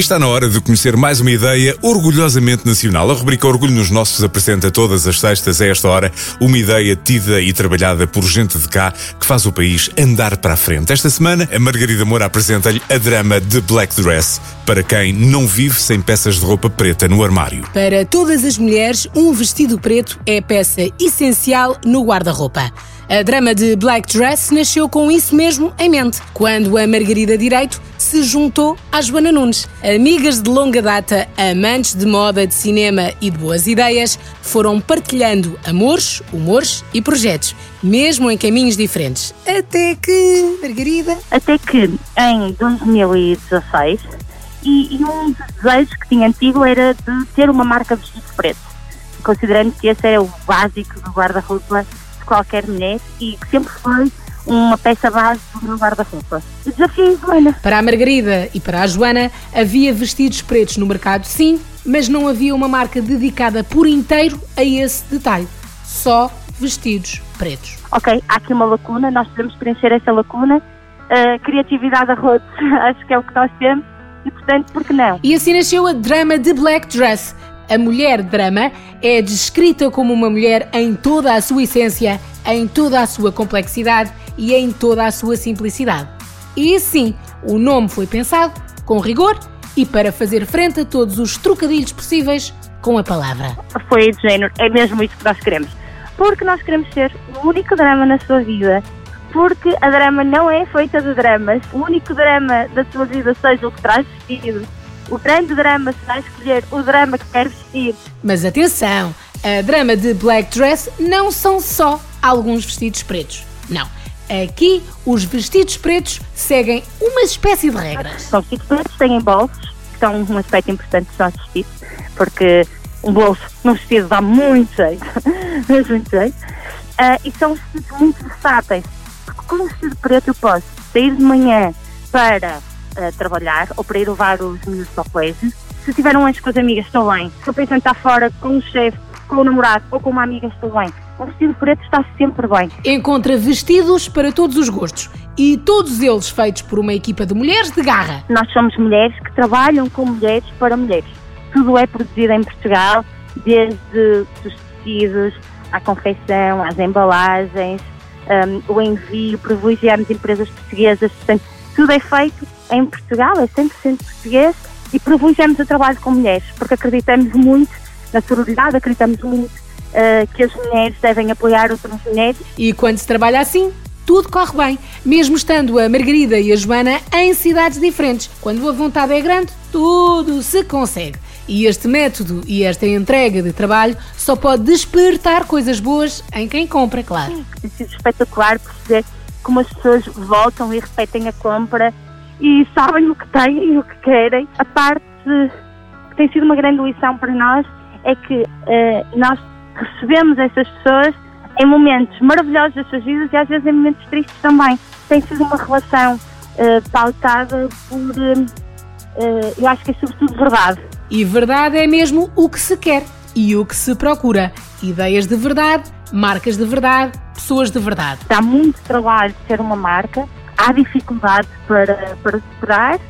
Está na hora de conhecer mais uma ideia orgulhosamente nacional. A rubrica Orgulho nos Nossos apresenta todas as sextas a esta hora uma ideia tida e trabalhada por gente de cá que faz o país andar para a frente. Esta semana, a Margarida Moura apresenta-lhe a drama de Black Dress, para quem não vive sem peças de roupa preta no armário. Para todas as mulheres, um vestido preto é peça essencial no guarda-roupa. A drama de Black Dress nasceu com isso mesmo em mente, quando a Margarida Direito se juntou à Joana Nunes. Amigas de longa data, amantes de moda, de cinema e de boas ideias, foram partilhando amores, humores e projetos, mesmo em caminhos diferentes. Até que, Margarida. Até que em 2016, e, e um dos desejos que tinha antigo era de ter uma marca de vestido preto, considerando que esse era o básico do guarda-roupa qualquer mulher e que sempre foi uma peça base do meu guarda-roupa. Desafio Joana. Para a Margarida e para a Joana, havia vestidos pretos no mercado, sim, mas não havia uma marca dedicada por inteiro a esse detalhe. Só vestidos pretos. Ok, há aqui uma lacuna, nós podemos preencher essa lacuna. Uh, criatividade a rodos, acho que é o que nós temos e, portanto, por que não? E assim nasceu a drama de Black Dress, a mulher drama é descrita como uma mulher em toda a sua essência, em toda a sua complexidade e em toda a sua simplicidade. E sim, o nome foi pensado com rigor e para fazer frente a todos os trocadilhos possíveis com a palavra. Foi de género, é mesmo isso que nós queremos. Porque nós queremos ser o único drama na sua vida. Porque a drama não é feita de dramas. O único drama da sua vida seja o que traz vestido, o grande drama será escolher o drama que quer vestir. Mas atenção, a drama de Black Dress não são só alguns vestidos pretos. Não. Aqui, os vestidos pretos seguem uma espécie de regras. São vestidos pretos, têm bolsos, que são um aspecto importante dos nossos vestidos, porque um bolso num vestido dá muito jeito, muito jeito. Uh, e são vestidos muito versáteis, porque com um vestido preto eu posso sair de manhã para a trabalhar ou para ir levar os miúdos ao colégio. Se tiver um anjo com as amigas, estou bem. Se eu penso em estar fora com o chefe, com o namorado ou com uma amiga, estou bem. O vestido preto está sempre bem. Encontra vestidos para todos os gostos e todos eles feitos por uma equipa de mulheres de garra. Nós somos mulheres que trabalham com mulheres para mulheres. Tudo é produzido em Portugal, desde os tecidos, à confecção, às embalagens, um, o envio, privilegiamos empresas portuguesas, portanto, tudo é feito em Portugal, é 100% português e privilegiamos o trabalho com mulheres, porque acreditamos muito na sororidade, acreditamos muito uh, que as mulheres devem apoiar outras mulheres. E quando se trabalha assim, tudo corre bem, mesmo estando a Margarida e a Joana em cidades diferentes. Quando a vontade é grande, tudo se consegue. E este método e esta entrega de trabalho só pode despertar coisas boas em quem compra, claro. Sim, tem sido espetacular perceber como as pessoas voltam e repetem a compra e sabem o que têm e o que querem. A parte que tem sido uma grande lição para nós é que uh, nós recebemos essas pessoas em momentos maravilhosos das suas vidas e às vezes em momentos tristes também. Tem sido uma relação uh, pautada por, uh, eu acho que é sobretudo verdade. E verdade é mesmo o que se quer e o que se procura. Ideias de verdade, marcas de verdade, pessoas de verdade. Dá muito trabalho ser uma marca, há dificuldade para, para superar,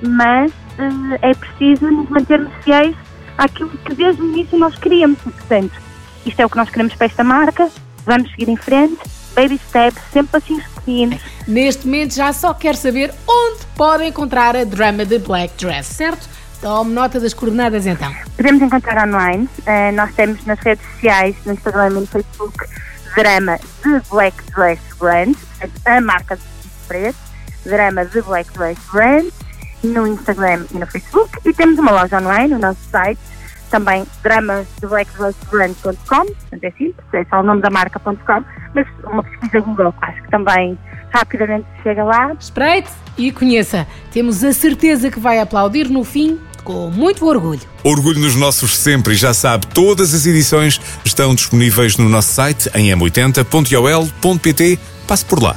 mas uh, é preciso nos mantermos fiéis àquilo que desde o início nós queríamos. Portanto, isto é o que nós queremos para esta marca, vamos seguir em frente, baby steps, sempre assim pequenos. Neste momento já só quero saber onde podem encontrar a drama de Black Dress, certo? Tome nota das coordenadas então. Podemos encontrar online, uh, nós temos nas redes sociais, no Instagram e no Facebook, drama de Black Dress Brand, a marca de preto, drama de Black Dress Brand, no Instagram e no Facebook. E temos uma loja online, o nosso site, também drama de blackdressbrand.com, portanto é simples, é só o nome da marca.com, mas uma pesquisa Google, acho que também rapidamente chega lá. Espreite e conheça. Temos a certeza que vai aplaudir no fim com muito orgulho. Orgulho nos nossos sempre e já sabe, todas as edições estão disponíveis no nosso site em m80.ol.pt. Passe por lá.